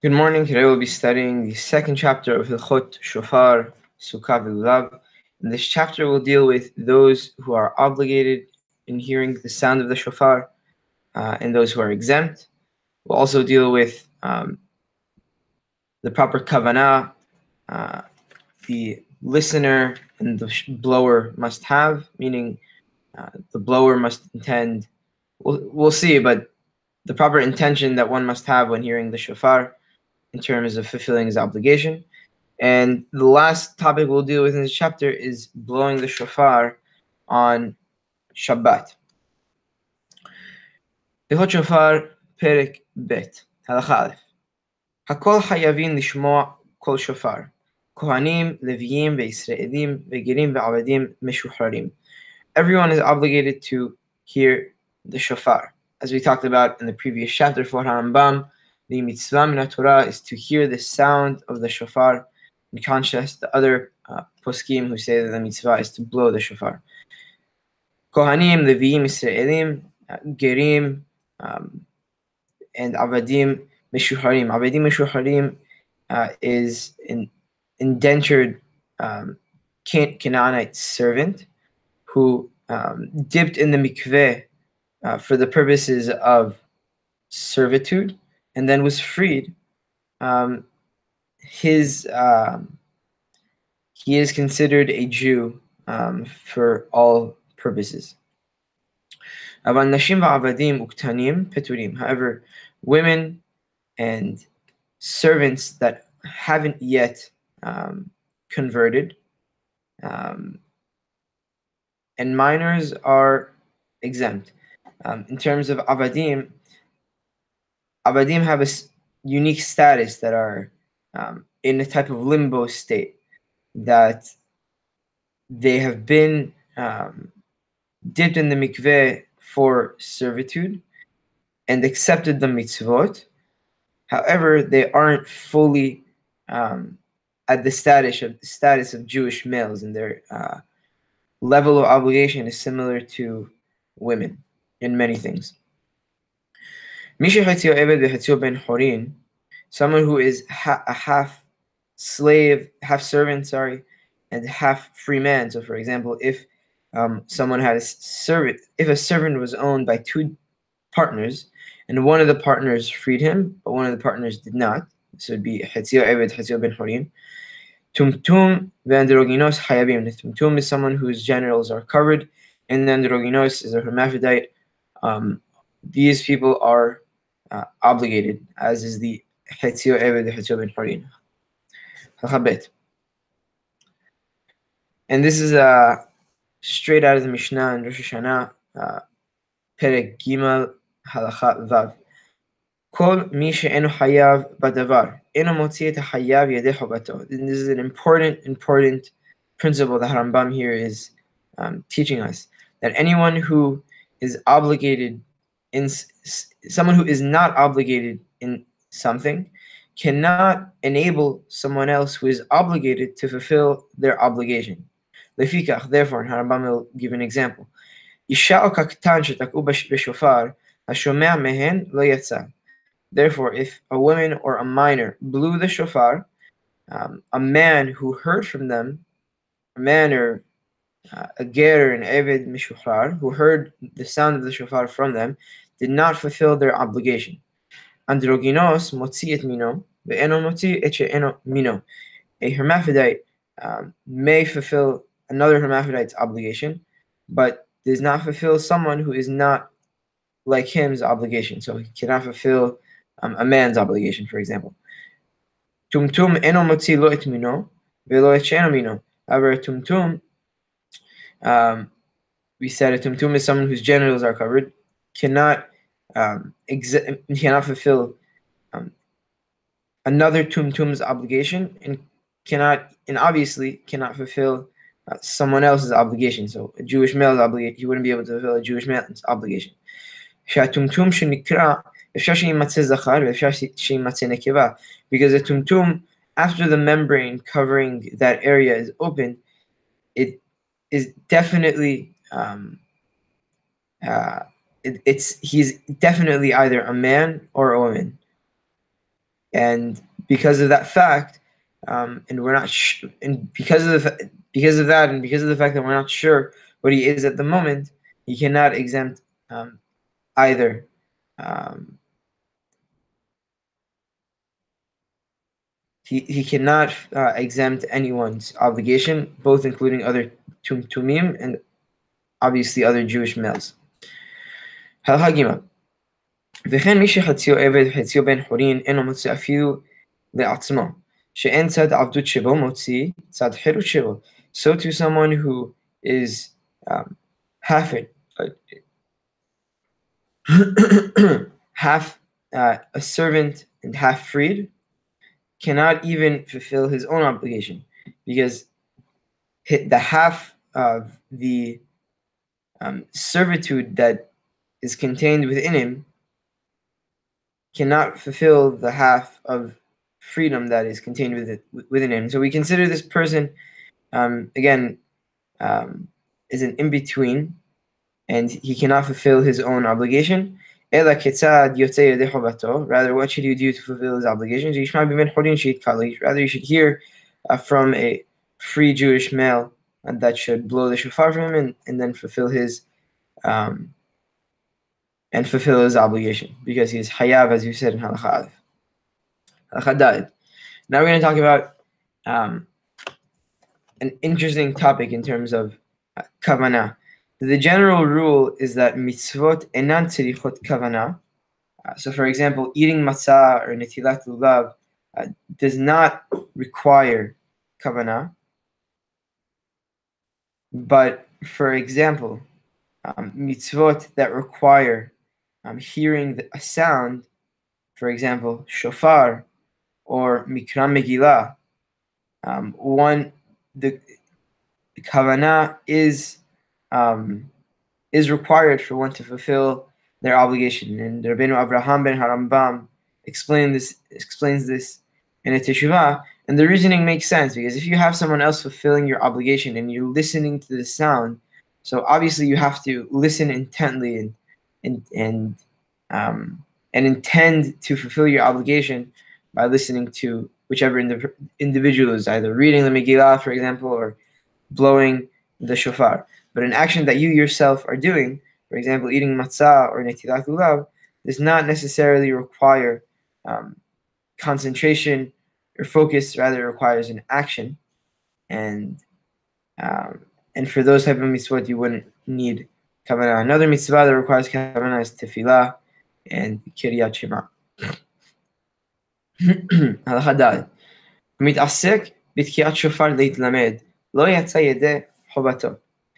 Good morning. Today we'll be studying the second chapter of Hilchot Shofar Sukkah V'Lulav. In this chapter, we'll deal with those who are obligated in hearing the sound of the shofar uh, and those who are exempt. We'll also deal with um, the proper kavanah, uh, the listener and the blower must have, meaning uh, the blower must intend. We'll, we'll see, but the proper intention that one must have when hearing the shofar in terms of fulfilling his obligation. And the last topic we'll deal with in this chapter is blowing the shofar on Shabbat. הלכות שופר, פרק ב', הלכה א', הכל חייבים לשמוע קול שופר, כהנים, לוויים וישראלים, וגרים ועבדים משוחררים. Everyone is obligated to hear the shofar. As we talked about in the previous chapter for Harambam, the mitzvah min Torah is to hear the sound of the shofar, in contrast the other uh, poskim who say that the mitzvah is to blow the shofar. Kohanim, Leviim, Israelim, uh, Gerim, um, and Avadim, Meshuharim. Avadim Meshuharim uh, is an indentured um, Can- Canaanite servant who um, dipped in the mikveh uh, for the purposes of servitude and then was freed, um, his um, he is considered a Jew um, for all purposes. However, women and servants that haven't yet um, converted um, and minors are exempt. in terms of avadim, Avadim have a unique status that are um, in a type of limbo state that they have been um, dipped in the mikveh for servitude and accepted the mitzvot. However, they aren't fully um, at the status of status of Jewish males, and their uh, level of obligation is similar to women in many things. מי שחציו עבד וחציו ben Horin, someone who is ha- a half slave, half servant, sorry, and half free man. So, for example, if um, someone had a servant, if a servant was owned by two partners, and one of the partners freed him, but one of the partners did not, this would be Hatzio Eved Hatzio Ben Horin. Tumtum Vandroginos Hayavim. Tumtum is someone whose genitals are covered, and Androginos is a hermaphrodite. Um, these people are uh, obligated, as is the Hatzio Eved Hatzio Ben Horin. الخبيت. And this is uh, straight out of the Mishnah in Rosh Hashanah, uh, Perek uh, Gimel Vav. Kol מי שאינו חייב This is an important, important principle that Harambam here is um, teaching us, that anyone who is obligated in someone who is not obligated in something cannot enable someone else who is obligated to fulfill their obligation. Lefikach, therefore, and Harabam will give an example. Therefore, if a woman or a minor blew the shofar, um, a man who heard from them, a man or uh, a ger and Eved Mishuhrar, who heard the sound of the shofar from them, did not fulfill their obligation. Androgynos motzi et mino, ve'eno motzi et she'eno mino. A hermaphrodite um, may fulfill another hermaphrodite's obligation, but does not fulfill someone who is not like him's obligation. So he cannot fulfill um, a man's obligation, for example. Tumtum eno motzi lo et mino, ve'lo et she'eno mino. However, tumtum, um, we said a tumtum is someone whose genitals are covered, cannot um, ex- cannot fulfill um, another tumtum's obligation, and cannot, and obviously cannot fulfill uh, someone else's obligation. So a Jewish male's obligation, he wouldn't be able to fulfill a Jewish man's obligation. שהטומטום שנקרא, אפשר שיימצא זכר ואפשר ש- שיימצא נקבה. Because a tumtum, after the membrane covering that area is open, it is definitely um, uh, it, it's he's definitely either a man or a woman. and because of that fact, um, and we're not, sh- and because of the because of that, and because of the fact that we're not sure what he is at the moment, he cannot exempt um, either. Um, he, he cannot uh, exempt anyone's obligation, both including other tum- tumim and obviously other Jewish males. הלכה ג' וכן מי שחציו עבד חציו בן חורין אינו מוצא אפילו לעצמו שאין צד עבדות שבו מוציא צד חירות שבו so to someone who is um, half it, half uh, a servant and half freed cannot even fulfill his own obligation because the half of the um, servitude that is contained within him cannot fulfill the half of freedom that is contained within, within him. So we consider this person, um, again, um, is an in between, and he cannot fulfill his own obligation. Rather, what should you do to fulfill his obligations? Rather, you should hear uh, from a free Jewish male and that should blow the shofar for him and, and then fulfill his um, and fulfill his obligation because he is hayav, as you said in halakha. Now we're going to talk about um, an interesting topic in terms of uh, kavanah. The general rule is that mitzvot enan tzirichot kavanah. Uh, so, for example, eating matzah or netilat lulav uh, does not require kavanah. But for example, um, mitzvot that require um, hearing the, a sound, for example, shofar or mikra megillah, um, one the, kavanah is um, is required for one to fulfill their obligation. And Rabbeinu Avraham ben Harambam explain this explains this in a teshuvah, and the reasoning makes sense because if you have someone else fulfilling your obligation and you're listening to the sound, so obviously you have to listen intently and and and um, and intend to fulfill your obligation by listening to whichever indiv- individual is either reading the Megillah, for example, or blowing the shofar. But an action that you yourself are doing, for example, eating matzah or netilat lulav, does not necessarily require um, concentration or focus. Rather, requires an action, and um, and for those type of mitzvot, you wouldn't need kavanah. Another mitzvah that requires kavanah is tefillah and kriat shema. הלכה ד' מתעסק בתקיעת שופר להתלמד, לא יצא ידי חובתו.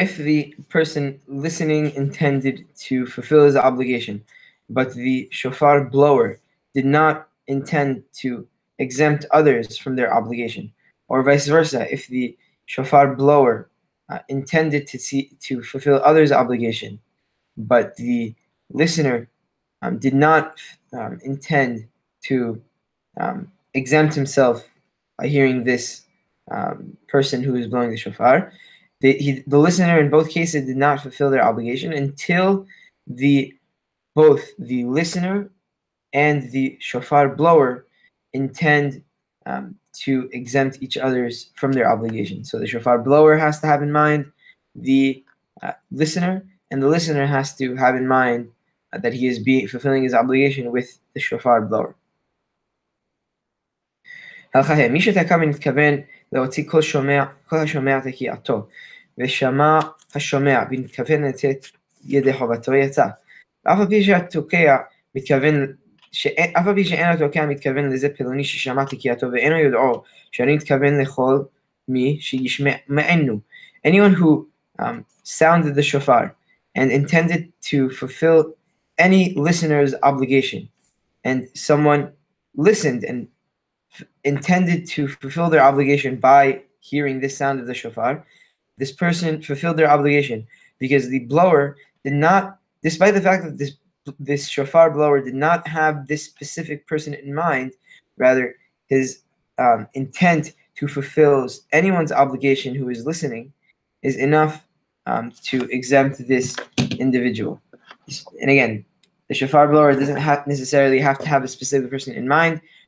If the person listening intended to fulfill his obligation, but the shofar blower did not intend to exempt others from their obligation, or vice versa, if the shofar blower uh, intended to see to fulfill others' obligation, but the listener um, did not um, intend to um, exempt himself by hearing this um, person who is blowing the shofar. The, he, the listener in both cases did not fulfill their obligation until the both the listener and the shofar blower intend um, to exempt each others from their obligation. So the shofar blower has to have in mind the uh, listener, and the listener has to have in mind uh, that he is be, fulfilling his obligation with the shofar blower. להוציא כל שומע, כל השומע תקיעתו, ושמע השומע ונתכוון לתת ידי חובתו יצא. ואף על פי שהתוקע מתכוון, אף על פי שאין התוקע מתכוון לזה פלוני ששמע תקיעתו ואינו יודעו שאני מתכוון לכל מי שישמענו. Anyone who um, sounded the shofar and intended to fulfill any listener's obligation and someone listened and intended to fulfill their obligation by hearing this sound of the shofar, this person fulfilled their obligation because the blower did not, despite the fact that this this shofar blower did not have this specific person in mind, rather his um, intent to fulfill anyone's obligation who is listening is enough um, to exempt this individual. And again, the shofar blower doesn't have necessarily have to have a specific person in mind.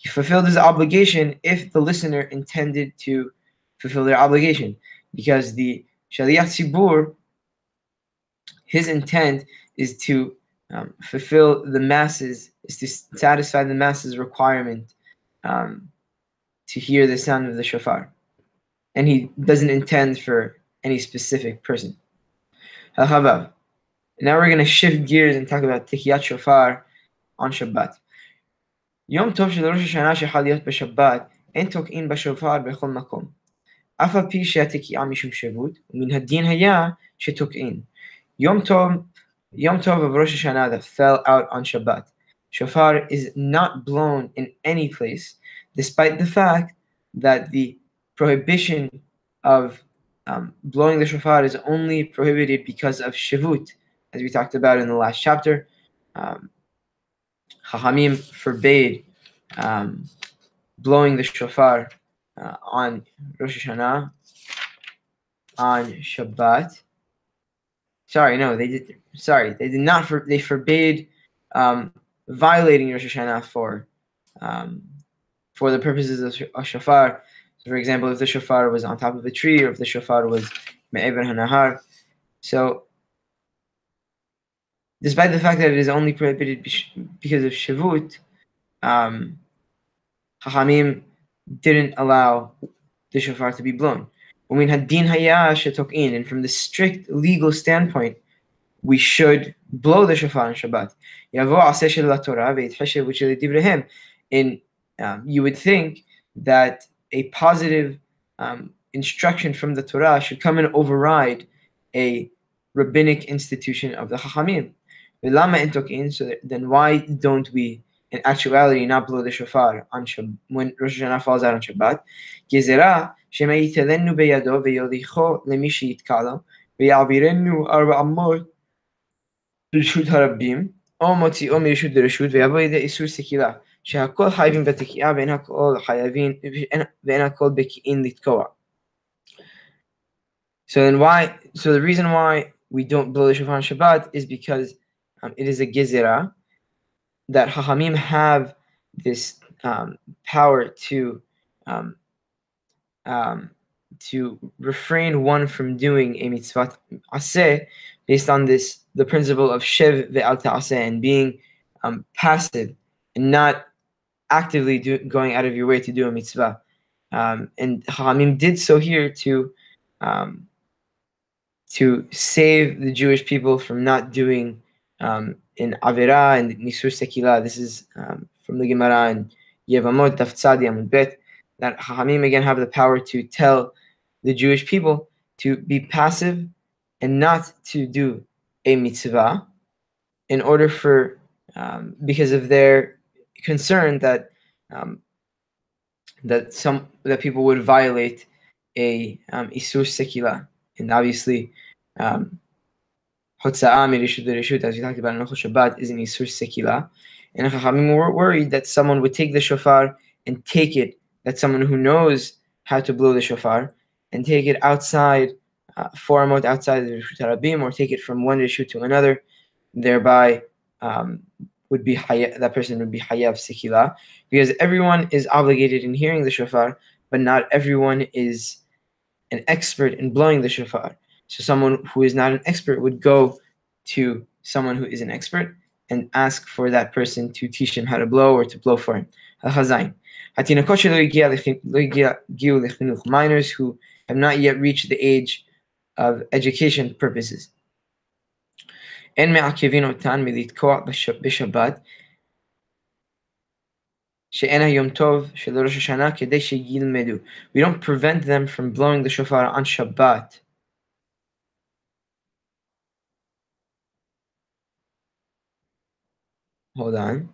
he fulfilled his obligation if the listener intended to fulfill their obligation, because the shaliach tzibur, his intent is to um, fulfill the masses, is to satisfy the masses' requirement um, to hear the sound of the shofar. And he doesn't intend for any specific person. Now we're going to shift gears and talk about Tikiyat Shofar on Shabbat. יום טוב של ראש השנה שחל להיות בשבת, אין תוקעין בשופר בכל מקום. אף על פי שהתקיעה משום שירות, ומן הדין היה שתוקעין. יום טוב, יום טוב of ראש השנה that fell out on Shabbat. Shofar is not blown in any place, despite the fact that the prohibition of um, blowing the shofar is only prohibited because of shivut, as we talked about in the last chapter. Um, Chachamim forbade um, blowing the shofar uh, on Rosh Hashanah, on Shabbat. Sorry, no, they did. Sorry, they did not. For, they forbade um, violating Rosh Hashanah for um, for the purposes of, of shofar. So for example, if the shofar was on top of a tree, or if the shofar was me'ever hanahar. So, despite the fact that it is only prohibited because of shivut, um, Chachamim didn't allow the shofar to be blown. Hayah and from the strict legal standpoint, we should blow the shofar on Shabbat. And um, you would think that a positive um, instruction from the Torah should come and override a rabbinic institution of the Chachamim. So then why don't we in actuality not blow the shofar on Shab- when Rosh Hashanah falls out on Shabbat? גזירה שמא יתלנו בידו ויוליכו למי שיתקע לו ויעבירנו ארבע אמות לרשות הרבים או מוציאו מרשות לרשות ויבוא לידי איסור סקילה שהכל חייבים בתקיעה ואין הכל חייבים ואין הכל בקיאים לתקוע. So then why so the reason why we don't blow the shofar on Shabbat is because um, it is a gezerah that Hachamim have this um, power to um, um, to refrain one from doing a mitzvah aseh based on this the principle of shev ve'al ta'aseh and being um, passive and not actively do, going out of your way to do a mitzvah. Um, and Hachamim did so here to um, to save the Jewish people from not doing um, in Avera and Nisur Sekila. This is um, from the Gemara and Yevamot Daftzadi Amud Bet that Chachamim again have the power to tell the Jewish people to be passive and not to do a mitzvah in order for um, because of their concern that um, that some that people would violate a um, isur sekila and obviously um, Hotza'a mirishut dereshut, as we talked about in Nochel Shabbat, is an Isur Sekila. And Chachamim were worried that someone would take the shofar and take it, that someone who knows how to blow the shofar, and take it outside, uh, four amot outside the Rishut Harabim, or take it from one Rishut to another, thereby um, would be that person would be Hayav Sekila, because everyone is obligated in hearing the shofar, but not everyone is an expert in blowing the shofar. So someone who is not an expert would go to someone who is an expert and ask for that person to teach him how to blow or to blow for him. הלכה ז' התינוקות שלא הגיע לחי- לא הגיע- הגיעו לחינוך, minors who have not yet reached the age of education purposes. אין מעכבין אותן מלתקוע בש- בשבת, שאין היום טוב של ראש השנה כדי שילמדו. We don't prevent them from blowing the shofar on Shabbat. Hold on.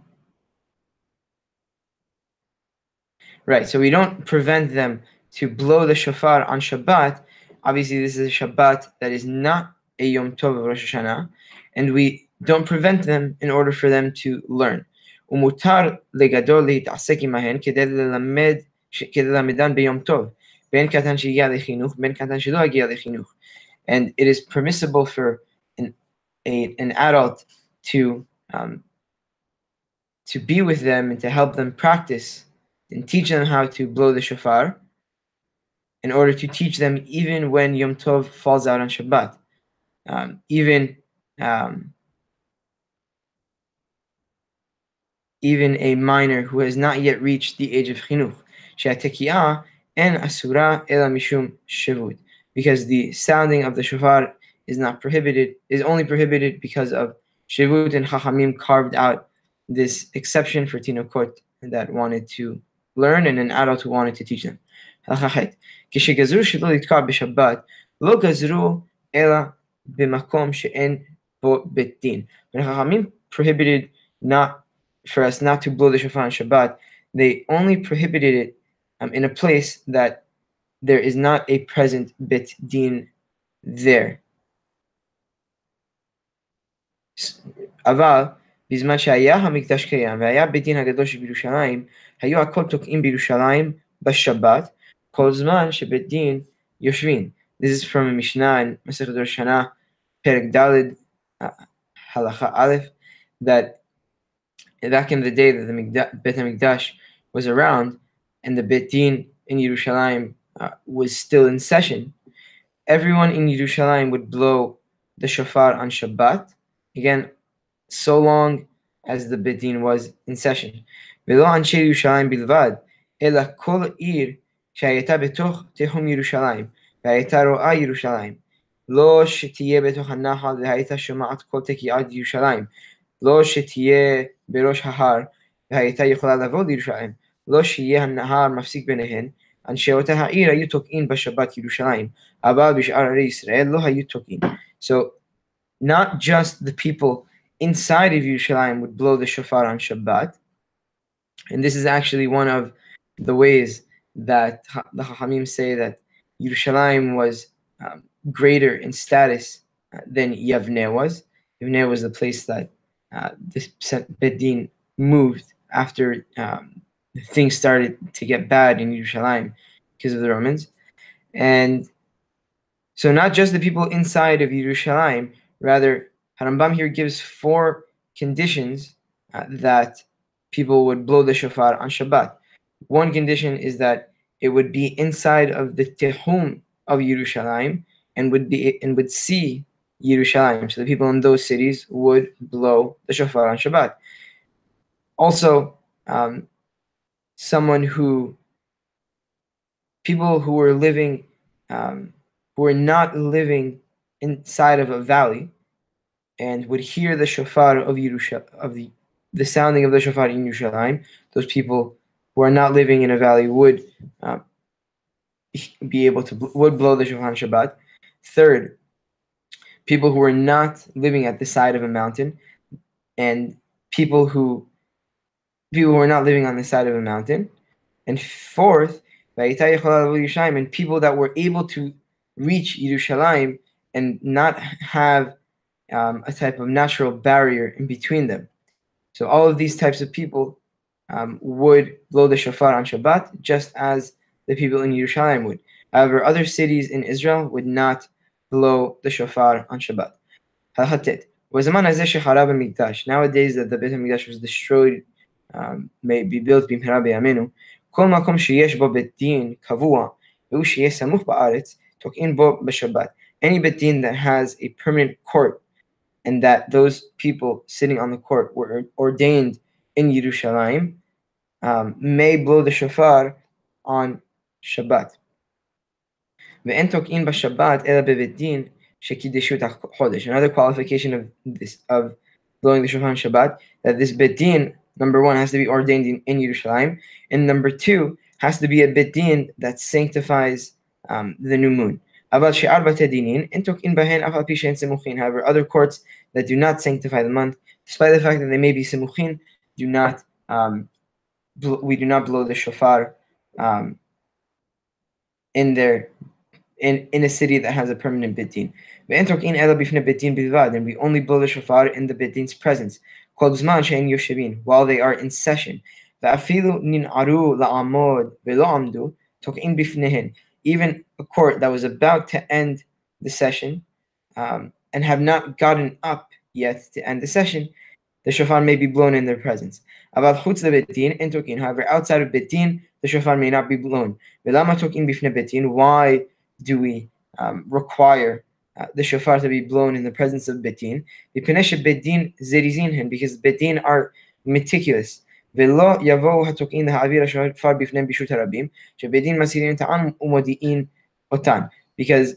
Right, so we don't prevent them to blow the shofar on Shabbat. Obviously, this is a Shabbat that is not a Yom Tov of Rosh Hashanah, and we don't prevent them in order for them to learn. ומותר לגדול להתעסק עמהן כדי ללמד, ש- כדי ללמדן ביום טוב, בין קטן שהגיע לחינוך, בין קטן שלא הגיע לחינוך. And it is permissible for an, a, an adult to um, to be with them and to help them practice and teach them how to blow the shofar in order to teach them even when Yom Tov falls out on Shabbat. Um, even um, even a minor who has not yet reached the age of chinuch, she'atekiyah and asura ela mishum shivut, because the sounding of the shofar is not prohibited, is only prohibited because of shivut and chachamim carved out this exception for Tinokot that wanted to learn and an adult who wanted to teach them. כשגזרו prohibited not for us not to blow the shofar on Shabbat. They only prohibited it um, in a place that there is not a present bit din there. אבל בזמן שהיה המקדש קיים והיה בית דין הגדול שבירושלים, היו הכל תוקעים בירושלים בשבת, כל זמן שבית דין יושבים. This is from a Mishnah in מסכת ראש השנה, פרק ד', uh, הלכה א', that back in the day that the Mikda- Beit HaMikdash was around and the Beit Din in Yerushalayim uh, was still in session, everyone in Yerushalayim would blow the shofar on Shabbat, again, so long as the Beit Din was in session. ולא אנשי ירושלים בלבד, אלא כל עיר שהייתה בתוך תחום ירושלים, והייתה רואה ירושלים. לא שתהיה בתוך הנחל והייתה שומעת כל תקיעת ירושלים. לא שתהיה בראש ההר והייתה יכולה לבוא לירושלים, לא שיהיה הנהר מפסיק ביניהן, אנשי אותה העיר היו תוקעים בשבת ירושלים, אבל בשאר ערי ישראל לא היו תוקעים. So, not just the people inside of Yerushalayim would blow the shofar on Shabbat, and this is actually one of the ways that the Chachamim say that Yerushalayim was um, greater in status uh, than Yavne was. Yavne was the place that uh, this Bet Din moved after um, things started to get bad in Yerushalayim because of the Romans. And so not just the people inside of Yerushalayim, rather Harambam here gives four conditions uh, that people would blow the shofar on Shabbat. One condition is that it would be inside of the tehum of Yerushalayim and would be and would see Yerushalayim. So the people in those cities would blow the shofar on Shabbat. Also, um, someone who people who were living um, who were not living inside of a valley and would hear the shofar of Yerusha, of the, the sounding of the shofar in Yerushalayim, those people who are not living in a valley would uh, be able to would blow the shofar on Shabbat. Third, people who are not living at the side of a mountain, and people who people who are not living on the side of a mountain, and fourth, and people that were able to reach Yerushalayim and not have um, a type of natural barrier in between them. So all of these types of people um, would blow the shofar on Shabbat, just as the people in Yerushalayim would. However, other cities in Israel would not blow the shofar on Shabbat. הלכה ט' ובזמן הזה שחרב המקדש, nowadays that the בית המקדש was destroyed, um, may be built במהרה בימינו, כל מקום שיש בו בית דין קבוע, והוא שיהיה סמוך בארץ, תוקעים בו בשבת. Any beit din that has a permanent court, and that those people sitting on the court were ordained in Yerushalayim um, may blow the shofar on Shabbat. Another qualification of this of blowing the shofar on Shabbat that this bedin number one has to be ordained in, in Yerushalayim, and number two has to be a bedin that sanctifies um, the new moon. However, other courts that do not sanctify the month, despite the fact that they may be simukhin, do not um, bl- we do not blow the shofar um, in their in, in a city that has a permanent bitin. And we only blow the shofar in the bitin's presence. While they are in session. Even a court that was about to end the session um, and have not gotten up yet to end the session, the shofar may be blown in their presence. About chutz betin and tokin. However, outside of betin, the shofar may not be blown. Why do we um, require uh, the shofar to be blown in the presence of betin? Because betin are meticulous. ולא יבואו התוקעים להעביר השופר בפניהם ברשות הרבים, שבית דין מסירים את העם ומודיעין אותן. Because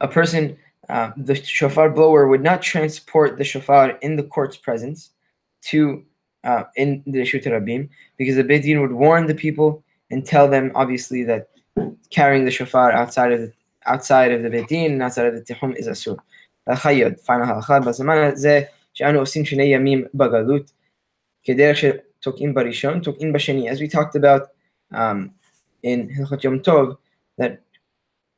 a person uh, the shofar blower would not transport the shofar in the court's presence to uh, in the Reshut Rabim because the Beit Din would warn the people and tell them obviously that carrying the shofar outside of the outside of the Beit Din and outside of the Tihum is asur. הלכה final הלכה, בזמן הזה שאנו עושים שני ימים בגלות, כדרך שתוקעים בראשון, תוקעים בשני. As we talked about um, in Hilchot Yom Tov, that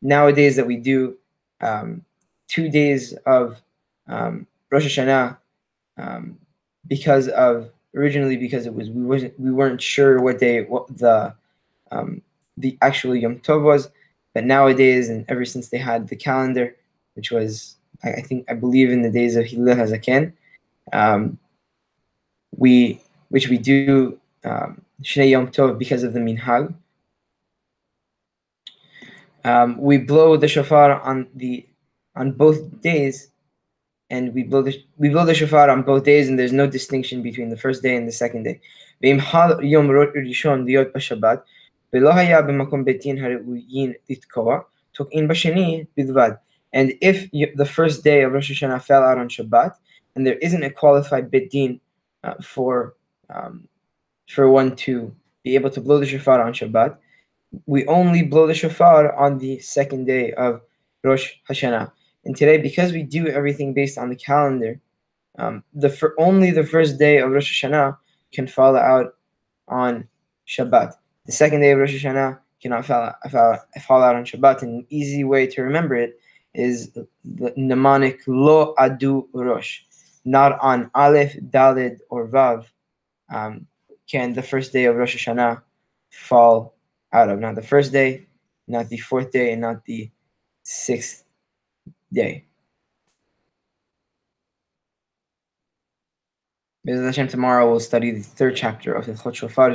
nowadays that we do um, two days of um, Rosh Hashanah um, because of originally because it was we wasn't we weren't sure what day what the um, the actual Yom Tov was, but nowadays and ever since they had the calendar, which was I, think I believe in the days of Hillel Hazaken, um, we which we do um, Shnei Yom Tov because of the minhag. Um, we blow the shofar on the on both days, and we blow the we blow the shofar on both days, and there's no distinction between the first day and the second day. And if the first day of Rosh Hashanah fell out on Shabbat, and there isn't a qualified bit din uh, for um, for one to be able to blow the shofar on Shabbat, we only blow the shofar on the second day of Rosh Hashanah. And today, because we do everything based on the calendar, um, the for only the first day of Rosh Hashanah can fall out on Shabbat. The second day of Rosh Hashanah cannot fall, fall, fall out on Shabbat. An easy way to remember it is the mnemonic Lo Adu Rosh. Not on Aleph, Dalid, or Vav um, can the first day of Rosh Hashanah fall out of. Not the first day, not the fourth day, and not the sixth day. Bezat Hashem, tomorrow we'll study the third chapter of the Chot Shofar,